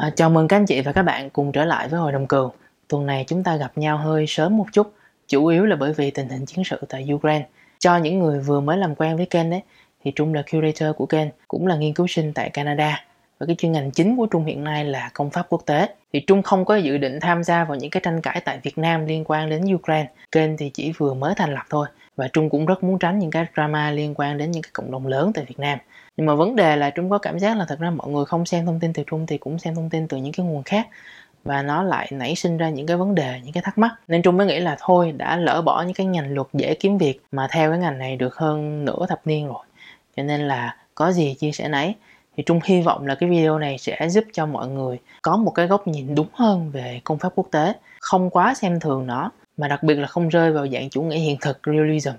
À, chào mừng các anh chị và các bạn cùng trở lại với Hội đồng Cường. Tuần này chúng ta gặp nhau hơi sớm một chút, chủ yếu là bởi vì tình hình chiến sự tại Ukraine. Cho những người vừa mới làm quen với kênh đấy, thì Trung là curator của kênh, cũng là nghiên cứu sinh tại Canada. Và cái chuyên ngành chính của Trung hiện nay là công pháp quốc tế. Thì Trung không có dự định tham gia vào những cái tranh cãi tại Việt Nam liên quan đến Ukraine. Kênh thì chỉ vừa mới thành lập thôi. Và Trung cũng rất muốn tránh những cái drama liên quan đến những cái cộng đồng lớn tại Việt Nam nhưng mà vấn đề là trung có cảm giác là thật ra mọi người không xem thông tin từ trung thì cũng xem thông tin từ những cái nguồn khác. Và nó lại nảy sinh ra những cái vấn đề, những cái thắc mắc. Nên trung mới nghĩ là thôi, đã lỡ bỏ những cái ngành luật dễ kiếm việc mà theo cái ngành này được hơn nửa thập niên rồi. Cho nên là có gì chia sẻ nấy. Thì trung hy vọng là cái video này sẽ giúp cho mọi người có một cái góc nhìn đúng hơn về công pháp quốc tế. Không quá xem thường nó, mà đặc biệt là không rơi vào dạng chủ nghĩa hiện thực realism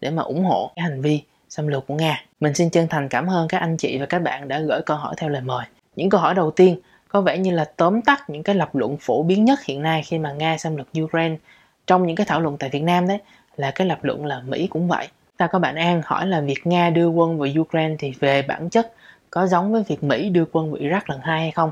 để mà ủng hộ cái hành vi xâm lược của Nga. Mình xin chân thành cảm ơn các anh chị và các bạn đã gửi câu hỏi theo lời mời. Những câu hỏi đầu tiên, có vẻ như là tóm tắt những cái lập luận phổ biến nhất hiện nay khi mà Nga xâm lược Ukraine trong những cái thảo luận tại Việt Nam đấy, là cái lập luận là Mỹ cũng vậy. Ta có bạn An hỏi là việc Nga đưa quân vào Ukraine thì về bản chất có giống với việc Mỹ đưa quân vào Iraq lần hai hay không?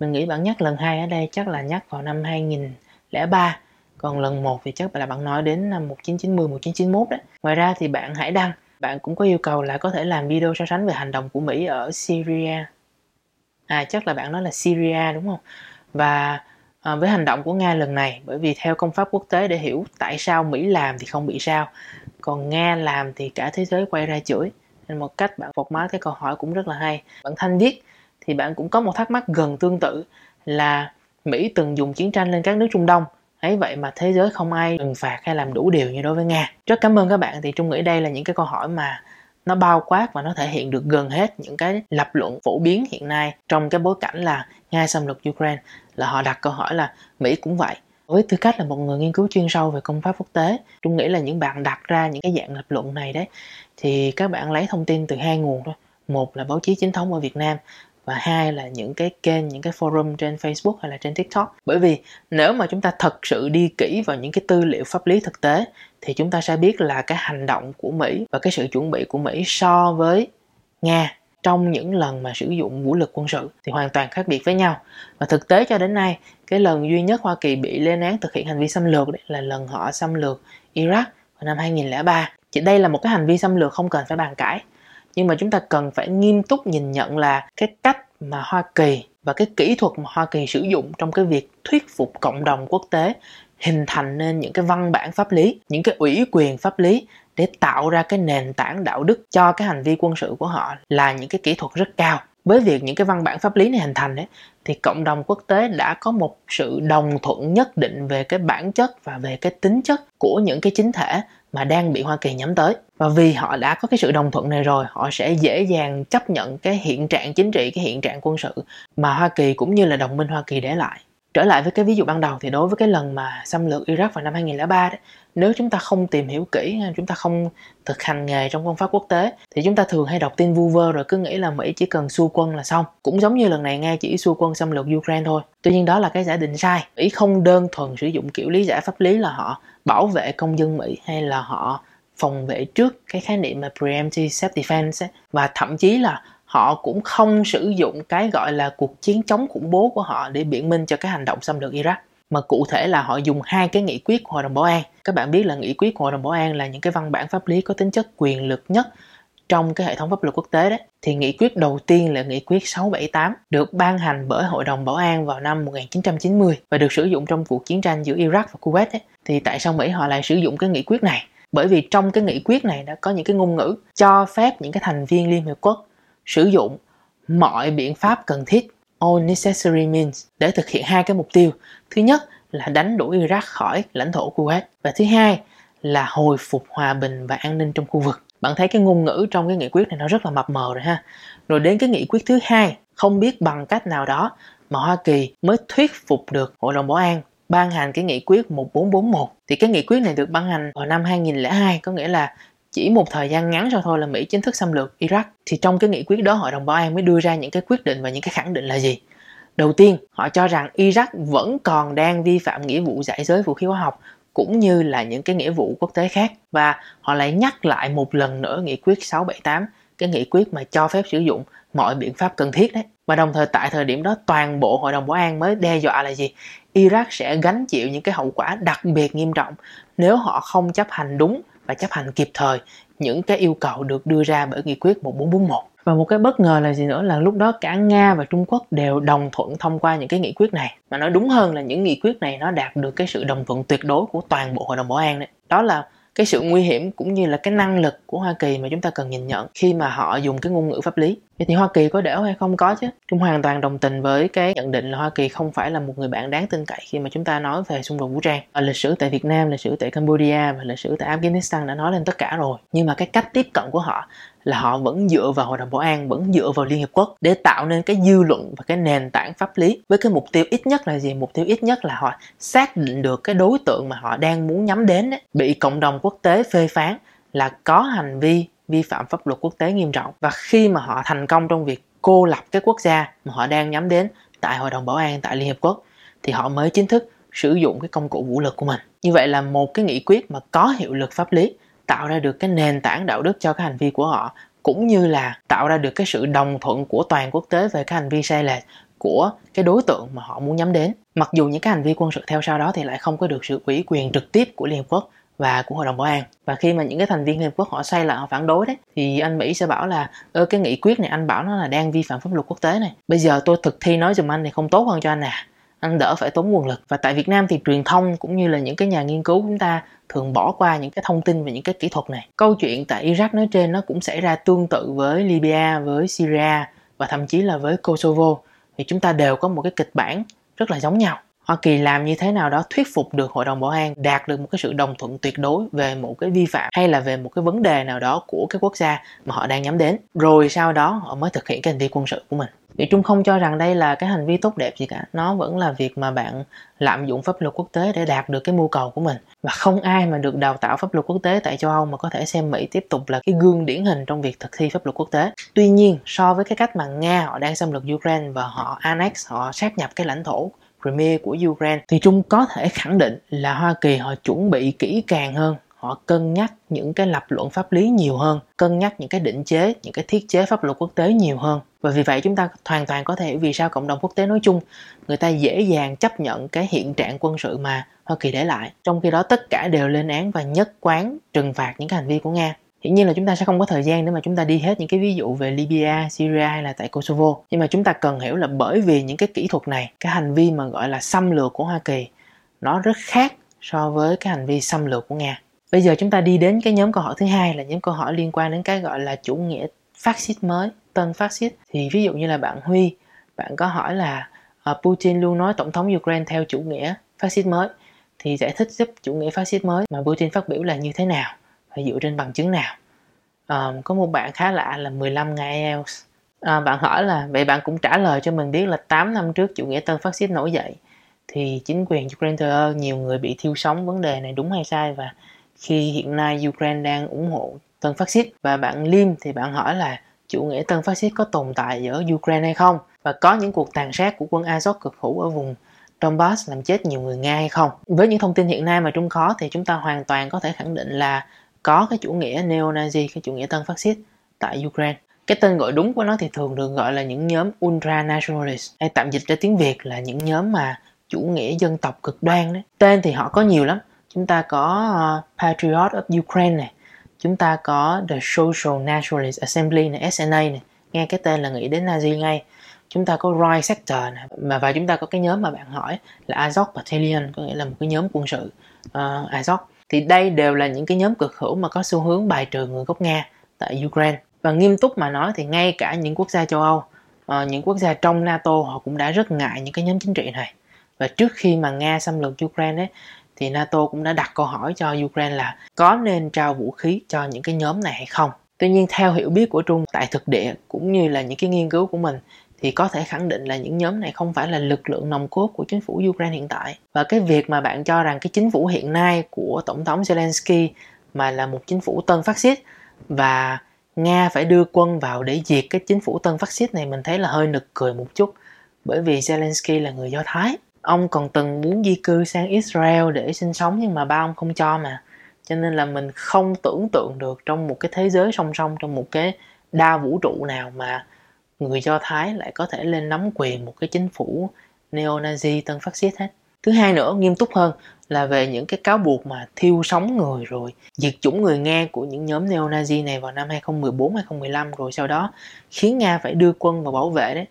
Mình nghĩ bạn nhắc lần hai ở đây chắc là nhắc vào năm 2003 còn lần một thì chắc là bạn nói đến năm 1990 1991 đấy. Ngoài ra thì bạn hải đăng bạn cũng có yêu cầu là có thể làm video so sánh về hành động của Mỹ ở Syria. À chắc là bạn nói là Syria đúng không? Và à, với hành động của Nga lần này bởi vì theo công pháp quốc tế để hiểu tại sao Mỹ làm thì không bị sao còn Nga làm thì cả thế giới quay ra chửi nên một cách bạn phục má cái câu hỏi cũng rất là hay bạn Thanh viết thì bạn cũng có một thắc mắc gần tương tự là Mỹ từng dùng chiến tranh lên các nước Trung Đông ấy vậy mà thế giới không ai trừng phạt hay làm đủ điều như đối với nga. Rất cảm ơn các bạn. Thì trung nghĩ đây là những cái câu hỏi mà nó bao quát và nó thể hiện được gần hết những cái lập luận phổ biến hiện nay trong cái bối cảnh là nga xâm lược ukraine. Là họ đặt câu hỏi là mỹ cũng vậy. Với tư cách là một người nghiên cứu chuyên sâu về công pháp quốc tế, trung nghĩ là những bạn đặt ra những cái dạng lập luận này đấy, thì các bạn lấy thông tin từ hai nguồn thôi. Một là báo chí chính thống ở việt nam và hai là những cái kênh, những cái forum trên Facebook hay là trên TikTok. Bởi vì nếu mà chúng ta thật sự đi kỹ vào những cái tư liệu pháp lý thực tế, thì chúng ta sẽ biết là cái hành động của Mỹ và cái sự chuẩn bị của Mỹ so với Nga trong những lần mà sử dụng vũ lực quân sự thì hoàn toàn khác biệt với nhau. Và thực tế cho đến nay, cái lần duy nhất Hoa Kỳ bị lên án thực hiện hành vi xâm lược đấy là lần họ xâm lược Iraq vào năm 2003 chỉ đây là một cái hành vi xâm lược không cần phải bàn cãi nhưng mà chúng ta cần phải nghiêm túc nhìn nhận là cái cách mà Hoa Kỳ và cái kỹ thuật mà Hoa Kỳ sử dụng trong cái việc thuyết phục cộng đồng quốc tế hình thành nên những cái văn bản pháp lý, những cái ủy quyền pháp lý để tạo ra cái nền tảng đạo đức cho cái hành vi quân sự của họ là những cái kỹ thuật rất cao. Với việc những cái văn bản pháp lý này hình thành đấy thì cộng đồng quốc tế đã có một sự đồng thuận nhất định về cái bản chất và về cái tính chất của những cái chính thể mà đang bị Hoa Kỳ nhắm tới. Và vì họ đã có cái sự đồng thuận này rồi, họ sẽ dễ dàng chấp nhận cái hiện trạng chính trị, cái hiện trạng quân sự mà Hoa Kỳ cũng như là đồng minh Hoa Kỳ để lại trở lại với cái ví dụ ban đầu thì đối với cái lần mà xâm lược Iraq vào năm 2003 đấy nếu chúng ta không tìm hiểu kỹ, chúng ta không thực hành nghề trong công pháp quốc tế, thì chúng ta thường hay đọc tin vu vơ rồi cứ nghĩ là Mỹ chỉ cần xua quân là xong cũng giống như lần này nghe chỉ xua quân xâm lược Ukraine thôi tuy nhiên đó là cái giả định sai Mỹ không đơn thuần sử dụng kiểu lý giải pháp lý là họ bảo vệ công dân Mỹ hay là họ phòng vệ trước cái khái niệm mà preemptive self defense ấy. và thậm chí là họ cũng không sử dụng cái gọi là cuộc chiến chống khủng bố của họ để biện minh cho cái hành động xâm lược Iraq, mà cụ thể là họ dùng hai cái nghị quyết của Hội đồng Bảo an. Các bạn biết là nghị quyết của Hội đồng Bảo an là những cái văn bản pháp lý có tính chất quyền lực nhất trong cái hệ thống pháp luật quốc tế đấy thì nghị quyết đầu tiên là nghị quyết 678 được ban hành bởi Hội đồng Bảo an vào năm 1990 và được sử dụng trong cuộc chiến tranh giữa Iraq và Kuwait ấy. thì tại sao Mỹ họ lại sử dụng cái nghị quyết này bởi vì trong cái nghị quyết này đã có những cái ngôn ngữ cho phép những cái thành viên Liên Hiệp Quốc sử dụng mọi biện pháp cần thiết, all necessary means, để thực hiện hai cái mục tiêu. Thứ nhất là đánh đuổi Iraq khỏi lãnh thổ Kuwait và thứ hai là hồi phục hòa bình và an ninh trong khu vực. Bạn thấy cái ngôn ngữ trong cái nghị quyết này nó rất là mập mờ rồi ha. Rồi đến cái nghị quyết thứ hai, không biết bằng cách nào đó mà Hoa Kỳ mới thuyết phục được Hội đồng Bảo an ban hành cái nghị quyết 1441 thì cái nghị quyết này được ban hành vào năm 2002 có nghĩa là chỉ một thời gian ngắn sau thôi là Mỹ chính thức xâm lược Iraq. Thì trong cái nghị quyết đó Hội đồng Bảo an mới đưa ra những cái quyết định và những cái khẳng định là gì? Đầu tiên, họ cho rằng Iraq vẫn còn đang vi phạm nghĩa vụ giải giới vũ khí hóa học, cũng như là những cái nghĩa vụ quốc tế khác. Và họ lại nhắc lại một lần nữa nghị quyết 678 cái nghị quyết mà cho phép sử dụng mọi biện pháp cần thiết đấy. Và đồng thời tại thời điểm đó, toàn bộ hội đồng bảo an mới đe dọa là gì? Iraq sẽ gánh chịu những cái hậu quả đặc biệt nghiêm trọng nếu họ không chấp hành đúng và chấp hành kịp thời những cái yêu cầu được đưa ra bởi nghị quyết 1441 và một cái bất ngờ là gì nữa là lúc đó cả Nga và Trung Quốc đều đồng thuận thông qua những cái nghị quyết này. Mà nói đúng hơn là những nghị quyết này nó đạt được cái sự đồng thuận tuyệt đối của toàn bộ hội đồng bảo an đấy. Đó là cái sự nguy hiểm cũng như là cái năng lực của Hoa Kỳ mà chúng ta cần nhìn nhận khi mà họ dùng cái ngôn ngữ pháp lý. Vậy thì Hoa Kỳ có đểu hay không có chứ? Trung hoàn toàn đồng tình với cái nhận định là Hoa Kỳ không phải là một người bạn đáng tin cậy khi mà chúng ta nói về xung đột vũ trang. Ở lịch sử tại Việt Nam, lịch sử tại Cambodia và lịch sử tại Afghanistan đã nói lên tất cả rồi. Nhưng mà cái cách tiếp cận của họ là họ vẫn dựa vào hội đồng bảo an vẫn dựa vào liên hiệp quốc để tạo nên cái dư luận và cái nền tảng pháp lý với cái mục tiêu ít nhất là gì? Mục tiêu ít nhất là họ xác định được cái đối tượng mà họ đang muốn nhắm đến ấy, bị cộng đồng quốc tế phê phán là có hành vi vi phạm pháp luật quốc tế nghiêm trọng. Và khi mà họ thành công trong việc cô lập cái quốc gia mà họ đang nhắm đến tại hội đồng bảo an tại liên hiệp quốc thì họ mới chính thức sử dụng cái công cụ vũ lực của mình. Như vậy là một cái nghị quyết mà có hiệu lực pháp lý tạo ra được cái nền tảng đạo đức cho cái hành vi của họ, cũng như là tạo ra được cái sự đồng thuận của toàn quốc tế về cái hành vi sai lệch của cái đối tượng mà họ muốn nhắm đến. Mặc dù những cái hành vi quân sự theo sau đó thì lại không có được sự ủy quyền trực tiếp của liên hợp quốc và của hội đồng bảo an. Và khi mà những cái thành viên liên hợp quốc họ sai lại họ phản đối đấy, thì anh mỹ sẽ bảo là, ơ, cái nghị quyết này anh bảo nó là đang vi phạm pháp luật quốc tế này. Bây giờ tôi thực thi nói giùm anh thì không tốt hơn cho anh à anh đỡ phải tốn nguồn lực và tại Việt Nam thì truyền thông cũng như là những cái nhà nghiên cứu chúng ta thường bỏ qua những cái thông tin về những cái kỹ thuật này câu chuyện tại Iraq nói trên nó cũng xảy ra tương tự với Libya, với Syria và thậm chí là với Kosovo thì chúng ta đều có một cái kịch bản rất là giống nhau Hoa Kỳ làm như thế nào đó thuyết phục được Hội đồng Bảo an, đạt được một cái sự đồng thuận tuyệt đối về một cái vi phạm hay là về một cái vấn đề nào đó của cái quốc gia mà họ đang nhắm đến. Rồi sau đó họ mới thực hiện cái hành vi quân sự của mình. Thì Trung không cho rằng đây là cái hành vi tốt đẹp gì cả. Nó vẫn là việc mà bạn lạm dụng pháp luật quốc tế để đạt được cái mưu cầu của mình. Và không ai mà được đào tạo pháp luật quốc tế tại châu Âu mà có thể xem Mỹ tiếp tục là cái gương điển hình trong việc thực thi pháp luật quốc tế. Tuy nhiên, so với cái cách mà Nga họ đang xâm lược Ukraine và họ annex, họ sát nhập cái lãnh thổ Crimea của Ukraine thì Trung có thể khẳng định là Hoa Kỳ họ chuẩn bị kỹ càng hơn họ cân nhắc những cái lập luận pháp lý nhiều hơn cân nhắc những cái định chế những cái thiết chế pháp luật quốc tế nhiều hơn và vì vậy chúng ta hoàn toàn có thể vì sao cộng đồng quốc tế nói chung người ta dễ dàng chấp nhận cái hiện trạng quân sự mà Hoa Kỳ để lại trong khi đó tất cả đều lên án và nhất quán trừng phạt những cái hành vi của Nga Hiển nhiên là chúng ta sẽ không có thời gian để mà chúng ta đi hết những cái ví dụ về Libya, Syria hay là tại Kosovo. Nhưng mà chúng ta cần hiểu là bởi vì những cái kỹ thuật này, cái hành vi mà gọi là xâm lược của Hoa Kỳ nó rất khác so với cái hành vi xâm lược của Nga. Bây giờ chúng ta đi đến cái nhóm câu hỏi thứ hai là nhóm câu hỏi liên quan đến cái gọi là chủ nghĩa phát xít mới, tân phát xít. Thì ví dụ như là bạn Huy, bạn có hỏi là uh, Putin luôn nói tổng thống Ukraine theo chủ nghĩa phát xít mới thì giải thích giúp chủ nghĩa phát xít mới mà Putin phát biểu là như thế nào và dựa trên bằng chứng nào. Uh, có một bạn khá lạ là 15 ngày IELTS à, ờ, bạn hỏi là vậy bạn cũng trả lời cho mình biết là 8 năm trước chủ nghĩa tân phát xít nổi dậy thì chính quyền Ukraine thờ ơ nhiều người bị thiêu sống vấn đề này đúng hay sai và khi hiện nay Ukraine đang ủng hộ tân phát xít? Và bạn Lim thì bạn hỏi là chủ nghĩa tân phát xít có tồn tại ở Ukraine hay không và có những cuộc tàn sát của quân Azov cực hữu ở vùng Donbass làm chết nhiều người Nga hay không. Với những thông tin hiện nay mà Trung khó thì chúng ta hoàn toàn có thể khẳng định là có cái chủ nghĩa neo-Nazi, cái chủ nghĩa tân phát xít tại Ukraine. Cái tên gọi đúng của nó thì thường được gọi là những nhóm ultra-nationalist hay tạm dịch ra tiếng Việt là những nhóm mà chủ nghĩa dân tộc cực đoan đấy. Tên thì họ có nhiều lắm. Chúng ta có uh, Patriot of Ukraine này, chúng ta có The Social Nationalist Assembly này, SNA này. Nghe cái tên là nghĩ đến Nazi ngay. Chúng ta có Right Sector này. mà và chúng ta có cái nhóm mà bạn hỏi là Azov Battalion, có nghĩa là một cái nhóm quân sự uh, Azov thì đây đều là những cái nhóm cực hữu mà có xu hướng bài trừ người gốc Nga tại Ukraine và nghiêm túc mà nói thì ngay cả những quốc gia châu Âu uh, những quốc gia trong NATO họ cũng đã rất ngại những cái nhóm chính trị này và trước khi mà Nga xâm lược Ukraine ấy, thì NATO cũng đã đặt câu hỏi cho Ukraine là có nên trao vũ khí cho những cái nhóm này hay không. Tuy nhiên, theo hiểu biết của Trung tại thực địa cũng như là những cái nghiên cứu của mình, thì có thể khẳng định là những nhóm này không phải là lực lượng nòng cốt của chính phủ Ukraine hiện tại. Và cái việc mà bạn cho rằng cái chính phủ hiện nay của Tổng thống Zelensky mà là một chính phủ tân phát xít và Nga phải đưa quân vào để diệt cái chính phủ tân phát xít này mình thấy là hơi nực cười một chút, bởi vì Zelensky là người Do Thái. Ông còn từng muốn di cư sang Israel để sinh sống nhưng mà ba ông không cho mà. Cho nên là mình không tưởng tượng được trong một cái thế giới song song, trong một cái đa vũ trụ nào mà người Do Thái lại có thể lên nắm quyền một cái chính phủ neo-nazi tân phát xít hết thứ hai nữa, nghiêm túc hơn, là về những cái cáo buộc mà thiêu sống người rồi diệt chủng người Nga của những nhóm neo-nazi này vào năm 2014 2015 rồi sau đó khiến Nga phải đưa quân vào bảo vệ đấy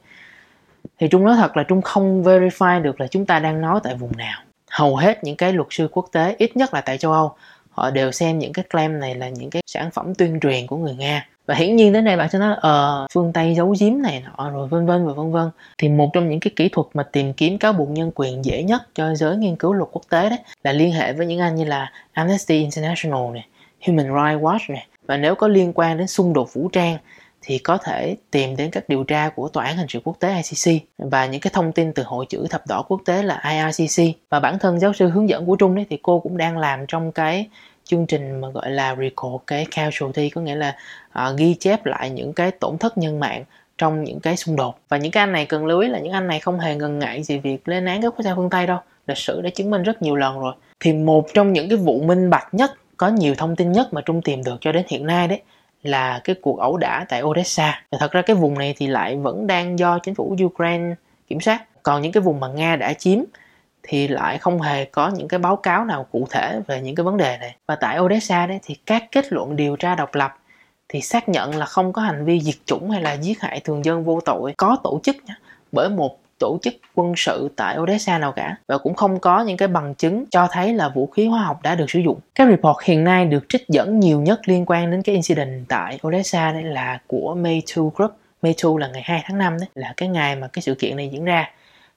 thì Trung nói thật là Trung không verify được là chúng ta đang nói tại vùng nào. Hầu hết những cái luật sư quốc tế, ít nhất là tại châu Âu, họ đều xem những cái claim này là những cái sản phẩm tuyên truyền của người Nga. Và hiển nhiên đến đây bạn sẽ nói ờ phương tây giấu giếm này nọ, rồi vân vân và vân vân. Thì một trong những cái kỹ thuật mà tìm kiếm cáo buộc nhân quyền dễ nhất cho giới nghiên cứu luật quốc tế đấy, là liên hệ với những anh như là Amnesty International này, Human Rights Watch này. Và nếu có liên quan đến xung đột vũ trang thì có thể tìm đến các điều tra của tòa án hình sự quốc tế ICC và những cái thông tin từ hội chữ thập đỏ quốc tế là IRCC và bản thân giáo sư hướng dẫn của Trung đấy thì cô cũng đang làm trong cái chương trình mà gọi là record cái casualty có nghĩa là uh, ghi chép lại những cái tổn thất nhân mạng trong những cái xung đột. Và những cái anh này cần lưu ý là những anh này không hề ngần ngại gì việc lên án các quốc gia phương Tây đâu. Lịch sử đã chứng minh rất nhiều lần rồi. Thì một trong những cái vụ minh bạch nhất có nhiều thông tin nhất mà Trung tìm được cho đến hiện nay đấy là cái cuộc ẩu đả tại Odessa. Và thật ra cái vùng này thì lại vẫn đang do chính phủ Ukraine kiểm soát. Còn những cái vùng mà Nga đã chiếm thì lại không hề có những cái báo cáo nào cụ thể về những cái vấn đề này. Và tại Odessa đấy thì các kết luận điều tra độc lập thì xác nhận là không có hành vi diệt chủng hay là giết hại thường dân vô tội có tổ chức nhé. bởi một tổ chức quân sự tại Odessa nào cả và cũng không có những cái bằng chứng cho thấy là vũ khí hóa học đã được sử dụng. Các report hiện nay được trích dẫn nhiều nhất liên quan đến cái incident tại Odessa đây là của May 2 Group. May 2 là ngày 2 tháng 5 đấy, là cái ngày mà cái sự kiện này diễn ra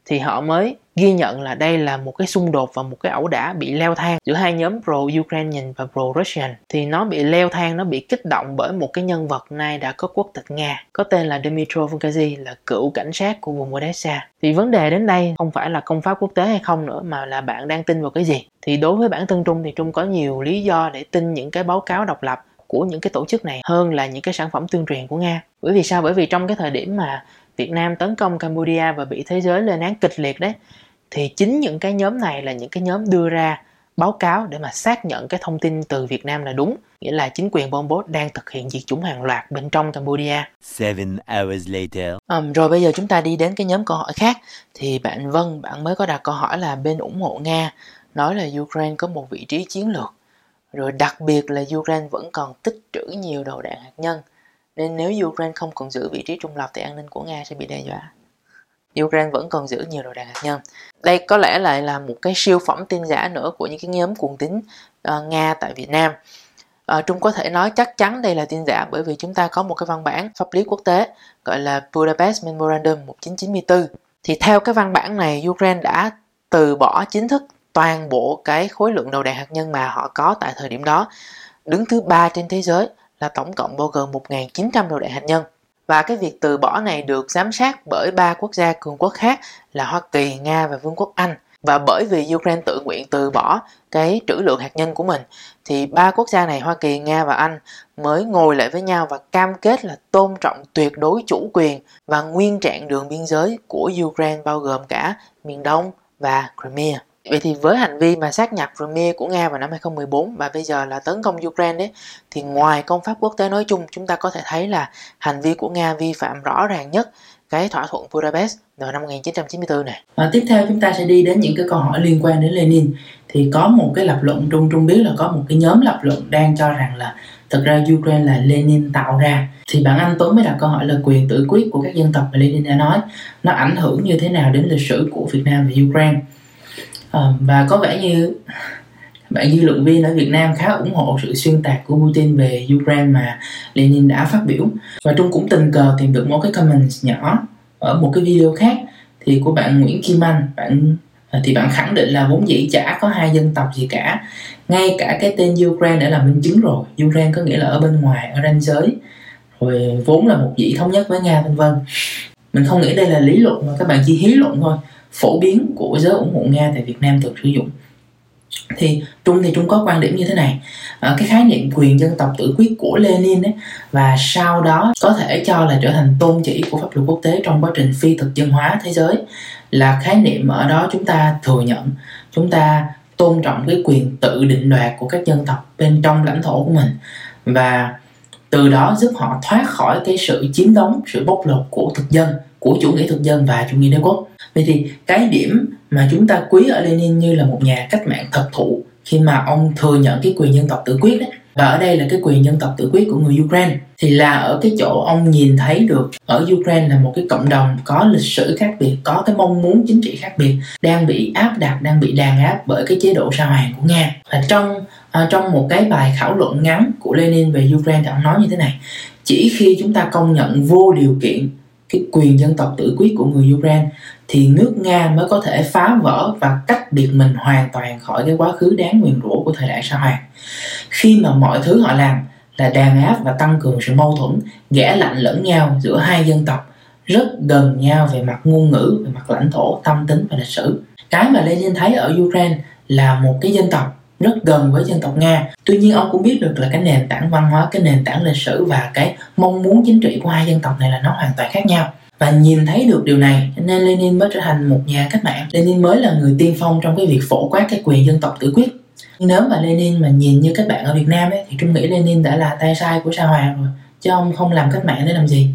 thì họ mới ghi nhận là đây là một cái xung đột và một cái ẩu đả bị leo thang giữa hai nhóm pro-Ukrainian và pro-Russian. Thì nó bị leo thang, nó bị kích động bởi một cái nhân vật nay đã có quốc tịch Nga có tên là Dmitry Vulkazi là cựu cảnh sát của vùng Odessa. Thì vấn đề đến đây không phải là công pháp quốc tế hay không nữa mà là bạn đang tin vào cái gì? Thì đối với bản thân Trung thì Trung có nhiều lý do để tin những cái báo cáo độc lập của những cái tổ chức này hơn là những cái sản phẩm tuyên truyền của Nga. Bởi vì sao? Bởi vì trong cái thời điểm mà Việt Nam tấn công Cambodia và bị thế giới lên án kịch liệt đấy thì chính những cái nhóm này là những cái nhóm đưa ra báo cáo để mà xác nhận cái thông tin từ Việt Nam là đúng nghĩa là chính quyền Pol Pot đang thực hiện diệt chủng hàng loạt bên trong Cambodia. Seven hours later. Um, rồi bây giờ chúng ta đi đến cái nhóm câu hỏi khác thì bạn Vân bạn mới có đặt câu hỏi là bên ủng hộ Nga nói là Ukraine có một vị trí chiến lược rồi đặc biệt là Ukraine vẫn còn tích trữ nhiều đầu đạn hạt nhân nên nếu Ukraine không còn giữ vị trí trung lập thì an ninh của Nga sẽ bị đe dọa. Ukraine vẫn còn giữ nhiều đầu đạn hạt nhân. Đây có lẽ lại là một cái siêu phẩm tin giả nữa của những cái nhóm cuồng tín uh, Nga tại Việt Nam. Uh, Trung có thể nói chắc chắn đây là tin giả bởi vì chúng ta có một cái văn bản pháp lý quốc tế gọi là Budapest Memorandum 1994. Thì theo cái văn bản này, Ukraine đã từ bỏ chính thức toàn bộ cái khối lượng đầu đạn hạt nhân mà họ có tại thời điểm đó, đứng thứ ba trên thế giới là tổng cộng bao gồm 1.900 đầu đạn hạt nhân. Và cái việc từ bỏ này được giám sát bởi ba quốc gia cường quốc khác là Hoa Kỳ, Nga và Vương quốc Anh. Và bởi vì Ukraine tự nguyện từ bỏ cái trữ lượng hạt nhân của mình thì ba quốc gia này Hoa Kỳ, Nga và Anh mới ngồi lại với nhau và cam kết là tôn trọng tuyệt đối chủ quyền và nguyên trạng đường biên giới của Ukraine bao gồm cả miền Đông và Crimea. Vậy thì với hành vi mà sát nhập Crimea của Nga vào năm 2014 và bây giờ là tấn công Ukraine đấy, thì ngoài công pháp quốc tế nói chung, chúng ta có thể thấy là hành vi của Nga vi phạm rõ ràng nhất cái thỏa thuận Budapest vào năm 1994 này. Và tiếp theo chúng ta sẽ đi đến những cái câu hỏi liên quan đến Lenin. Thì có một cái lập luận Trung Trung biết là có một cái nhóm lập luận đang cho rằng là thực ra Ukraine là Lenin tạo ra. Thì bạn Anh Tuấn mới đặt câu hỏi là quyền tự quyết của các dân tộc mà Lenin đã nói, nó ảnh hưởng như thế nào đến lịch sử của Việt Nam và Ukraine à, và có vẻ như bạn dư luận viên ở Việt Nam khá ủng hộ sự xuyên tạc của Putin về Ukraine mà Lenin đã phát biểu. Và Trung cũng tình cờ tìm được một cái comment nhỏ ở một cái video khác thì của bạn Nguyễn Kim Anh. Bạn ờ, thì bạn khẳng định là vốn dĩ chả có hai dân tộc gì cả. Ngay cả cái tên Ukraine đã là minh chứng rồi. Ukraine có nghĩa là ở bên ngoài ở ranh giới. Rồi vốn là một vị thống nhất với Nga vân vân. Mình không nghĩ đây là lý luận mà các bạn chỉ hí luận thôi phổ biến của giới ủng hộ nga tại việt nam thường sử dụng. Thì trung thì trung có quan điểm như thế này. À, cái khái niệm quyền dân tộc tự quyết của lenin ấy, và sau đó có thể cho là trở thành tôn chỉ của pháp luật quốc tế trong quá trình phi thực dân hóa thế giới là khái niệm ở đó chúng ta thừa nhận chúng ta tôn trọng cái quyền tự định đoạt của các dân tộc bên trong lãnh thổ của mình. Và từ đó giúp họ thoát khỏi cái sự chiếm đóng sự bóc lột của thực dân của chủ nghĩa thực dân và chủ nghĩa đế quốc. Vậy thì cái điểm mà chúng ta quý ở Lenin như là một nhà cách mạng thật thụ khi mà ông thừa nhận cái quyền dân tộc tự quyết đấy và ở đây là cái quyền dân tộc tự quyết của người Ukraine thì là ở cái chỗ ông nhìn thấy được ở Ukraine là một cái cộng đồng có lịch sử khác biệt có cái mong muốn chính trị khác biệt đang bị áp đặt đang bị đàn áp bởi cái chế độ sa hoàng của Nga. Và trong à, trong một cái bài khảo luận ngắn của Lenin về Ukraine thì ông nói như thế này chỉ khi chúng ta công nhận vô điều kiện cái quyền dân tộc tự quyết của người Ukraine thì nước Nga mới có thể phá vỡ và cách biệt mình hoàn toàn khỏi cái quá khứ đáng nguyền rủa của thời đại sa hoàng. Khi mà mọi thứ họ làm là đàn áp và tăng cường sự mâu thuẫn, ghẻ lạnh lẫn nhau giữa hai dân tộc rất gần nhau về mặt ngôn ngữ, về mặt lãnh thổ, tâm tính và lịch sử. Cái mà Lenin thấy ở Ukraine là một cái dân tộc rất gần với dân tộc Nga. Tuy nhiên ông cũng biết được là cái nền tảng văn hóa, cái nền tảng lịch sử và cái mong muốn chính trị của hai dân tộc này là nó hoàn toàn khác nhau. Và nhìn thấy được điều này nên Lenin mới trở thành một nhà cách mạng. Lenin mới là người tiên phong trong cái việc phổ quát cái quyền dân tộc tự quyết. Nếu mà Lenin mà nhìn như các bạn ở Việt Nam ấy thì Trung nghĩ Lenin đã là tay sai của Sa Hoàng rồi chứ ông không làm cách mạng để làm gì.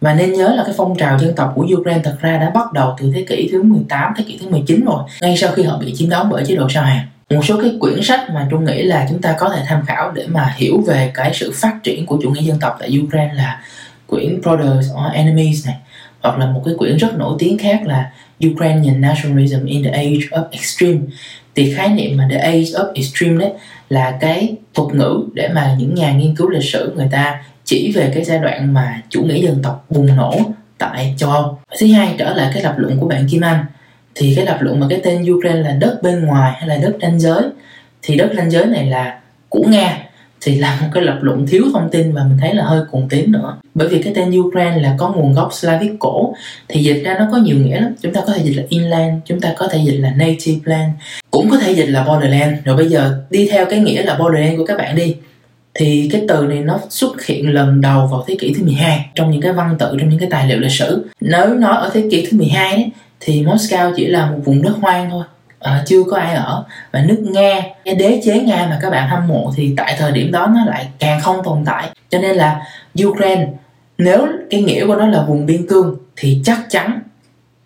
Và nên nhớ là cái phong trào dân tộc của Ukraine thật ra đã bắt đầu từ thế kỷ thứ 18, thế kỷ thứ 19 rồi ngay sau khi họ bị chiếm đóng bởi chế độ Sa Hoàng một số cái quyển sách mà Trung nghĩ là chúng ta có thể tham khảo để mà hiểu về cái sự phát triển của chủ nghĩa dân tộc tại Ukraine là quyển Brothers or Enemies này, hoặc là một cái quyển rất nổi tiếng khác là Ukrainian Nationalism in the Age of Extreme thì khái niệm mà the age of extreme đấy là cái thuật ngữ để mà những nhà nghiên cứu lịch sử người ta chỉ về cái giai đoạn mà chủ nghĩa dân tộc bùng nổ tại châu Âu. Thứ hai trở lại cái lập luận của bạn Kim Anh thì cái lập luận mà cái tên Ukraine là đất bên ngoài hay là đất ranh giới? Thì đất ranh giới này là của Nga. Thì là một cái lập luận thiếu thông tin và mình thấy là hơi cuồng tín nữa. Bởi vì cái tên Ukraine là có nguồn gốc Slavic cổ. Thì dịch ra nó có nhiều nghĩa lắm. Chúng ta có thể dịch là inland chúng ta có thể dịch là native land. Cũng có thể dịch là borderland. Rồi bây giờ đi theo cái nghĩa là borderland của các bạn đi. Thì cái từ này nó xuất hiện lần đầu vào thế kỷ thứ 12 trong những cái văn tự trong những cái tài liệu lịch sử. Nếu nói ở thế kỷ thứ 12 ấy, thì Moscow chỉ là một vùng đất hoang thôi. À, chưa có ai ở. Và nước nga cái đế chế nga mà các bạn hâm mộ thì tại thời điểm đó nó lại càng không tồn tại. Cho nên là ukraine nếu cái nghĩa của nó là vùng biên cương thì chắc chắn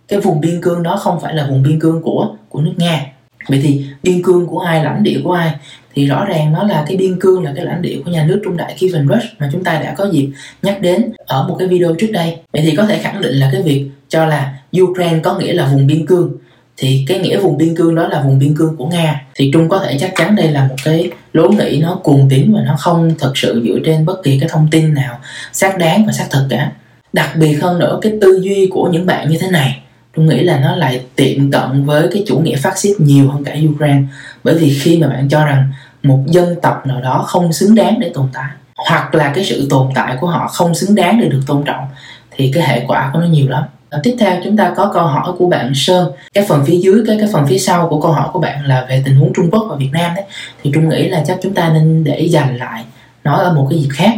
cái vùng biên cương đó không phải là vùng biên cương của của nước nga. Vậy thì biên cương của ai lãnh địa của ai? Thì rõ ràng nó là cái biên cương là cái lãnh địa của nhà nước trung đại Kievan Rus mà chúng ta đã có dịp nhắc đến ở một cái video trước đây. Vậy thì có thể khẳng định là cái việc cho là Ukraine có nghĩa là vùng biên cương. Thì cái nghĩa vùng biên cương đó là vùng biên cương của nga. Thì trung có thể chắc chắn đây là một cái lố nghĩ nó cuồng tín và nó không thật sự dựa trên bất kỳ cái thông tin nào xác đáng và xác thực cả. Đặc biệt hơn nữa, cái tư duy của những bạn như thế này trung nghĩ là nó lại tiệm cận với cái chủ nghĩa phát xít nhiều hơn cả Ukraine. Bởi vì khi mà bạn cho rằng một dân tộc nào đó không xứng đáng để tồn tại, hoặc là cái sự tồn tại của họ không xứng đáng để được tôn trọng, thì cái hệ quả của nó nhiều lắm. Ờ, tiếp theo chúng ta có câu hỏi của bạn Sơn. Cái phần phía dưới cái cái phần phía sau của câu hỏi của bạn là về tình huống Trung Quốc và Việt Nam đấy. Thì Trung nghĩ là chắc chúng ta nên để dành lại nói ở một cái dịp khác.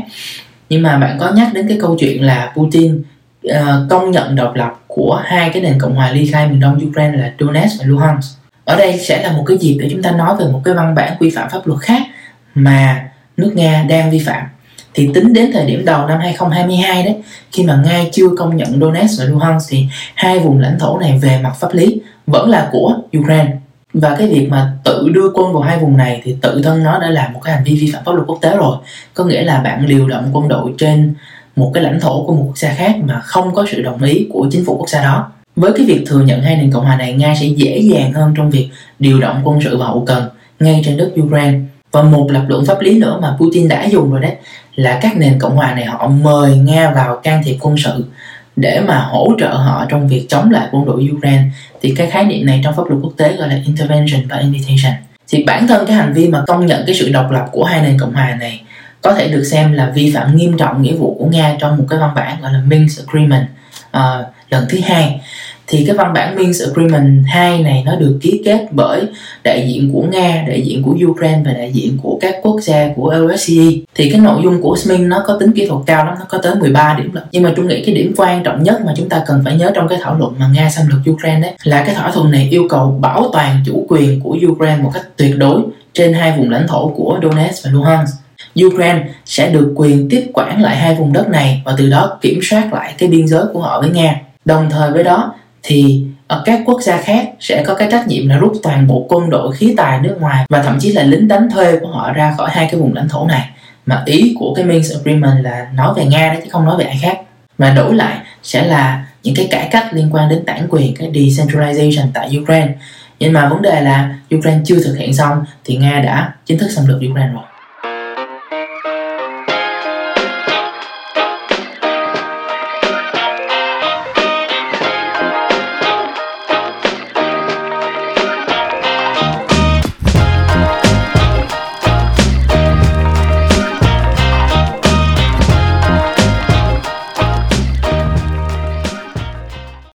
Nhưng mà bạn có nhắc đến cái câu chuyện là Putin uh, công nhận độc lập của hai cái nền cộng hòa ly khai miền đông Ukraine là Donetsk và Luhansk. Ở đây sẽ là một cái dịp để chúng ta nói về một cái văn bản quy phạm pháp luật khác mà nước Nga đang vi phạm thì tính đến thời điểm đầu năm 2022 đấy, khi mà Nga chưa công nhận Donetsk và Luhansk thì hai vùng lãnh thổ này về mặt pháp lý vẫn là của Ukraine. Và cái việc mà tự đưa quân vào hai vùng này thì tự thân nó đã là một cái hành vi vi phạm pháp luật quốc tế rồi. Có nghĩa là bạn điều động quân đội trên một cái lãnh thổ của một quốc gia khác mà không có sự đồng ý của chính phủ quốc gia đó. Với cái việc thừa nhận hai nền cộng hòa này, nga sẽ dễ dàng hơn trong việc điều động quân sự và hậu cần, ngay trên đất Ukraine. Và một lập luận pháp lý nữa mà Putin đã dùng rồi đấy là các nền cộng hòa này họ mời nga vào can thiệp quân sự để mà hỗ trợ họ trong việc chống lại quân đội Ukraine. Thì cái khái niệm này trong pháp luật quốc tế gọi là intervention và invitation. Thì bản thân cái hành vi mà công nhận cái sự độc lập của hai nền cộng hòa này có thể được xem là vi phạm nghiêm trọng nghĩa vụ của nga trong một cái văn bản gọi là Minsk Agreement uh, lần thứ hai thì cái văn bản Minsk Agreement 2 này nó được ký kết bởi đại diện của Nga, đại diện của Ukraine và đại diện của các quốc gia của OSCE thì cái nội dung của Minsk nó có tính kỹ thuật cao lắm, nó có tới 13 điểm lận. Nhưng mà tôi nghĩ cái điểm quan trọng nhất mà chúng ta cần phải nhớ trong cái thảo luận mà Nga xâm lược Ukraine đấy là cái thỏa thuận này yêu cầu bảo toàn chủ quyền của Ukraine một cách tuyệt đối trên hai vùng lãnh thổ của Donetsk và Luhansk Ukraine sẽ được quyền tiếp quản lại hai vùng đất này và từ đó kiểm soát lại cái biên giới của họ với Nga. Đồng thời với đó thì ở các quốc gia khác sẽ có cái trách nhiệm là rút toàn bộ quân đội, khí tài nước ngoài và thậm chí là lính đánh thuê của họ ra khỏi hai cái vùng lãnh thổ này. Mà ý của cái Minsk Agreement là nói về Nga đó chứ không nói về ai khác. Mà đổi lại sẽ là những cái cải cách liên quan đến bản quyền, cái decentralization tại Ukraine. Nhưng mà vấn đề là Ukraine chưa thực hiện xong thì Nga đã chính thức xâm lược Ukraine rồi.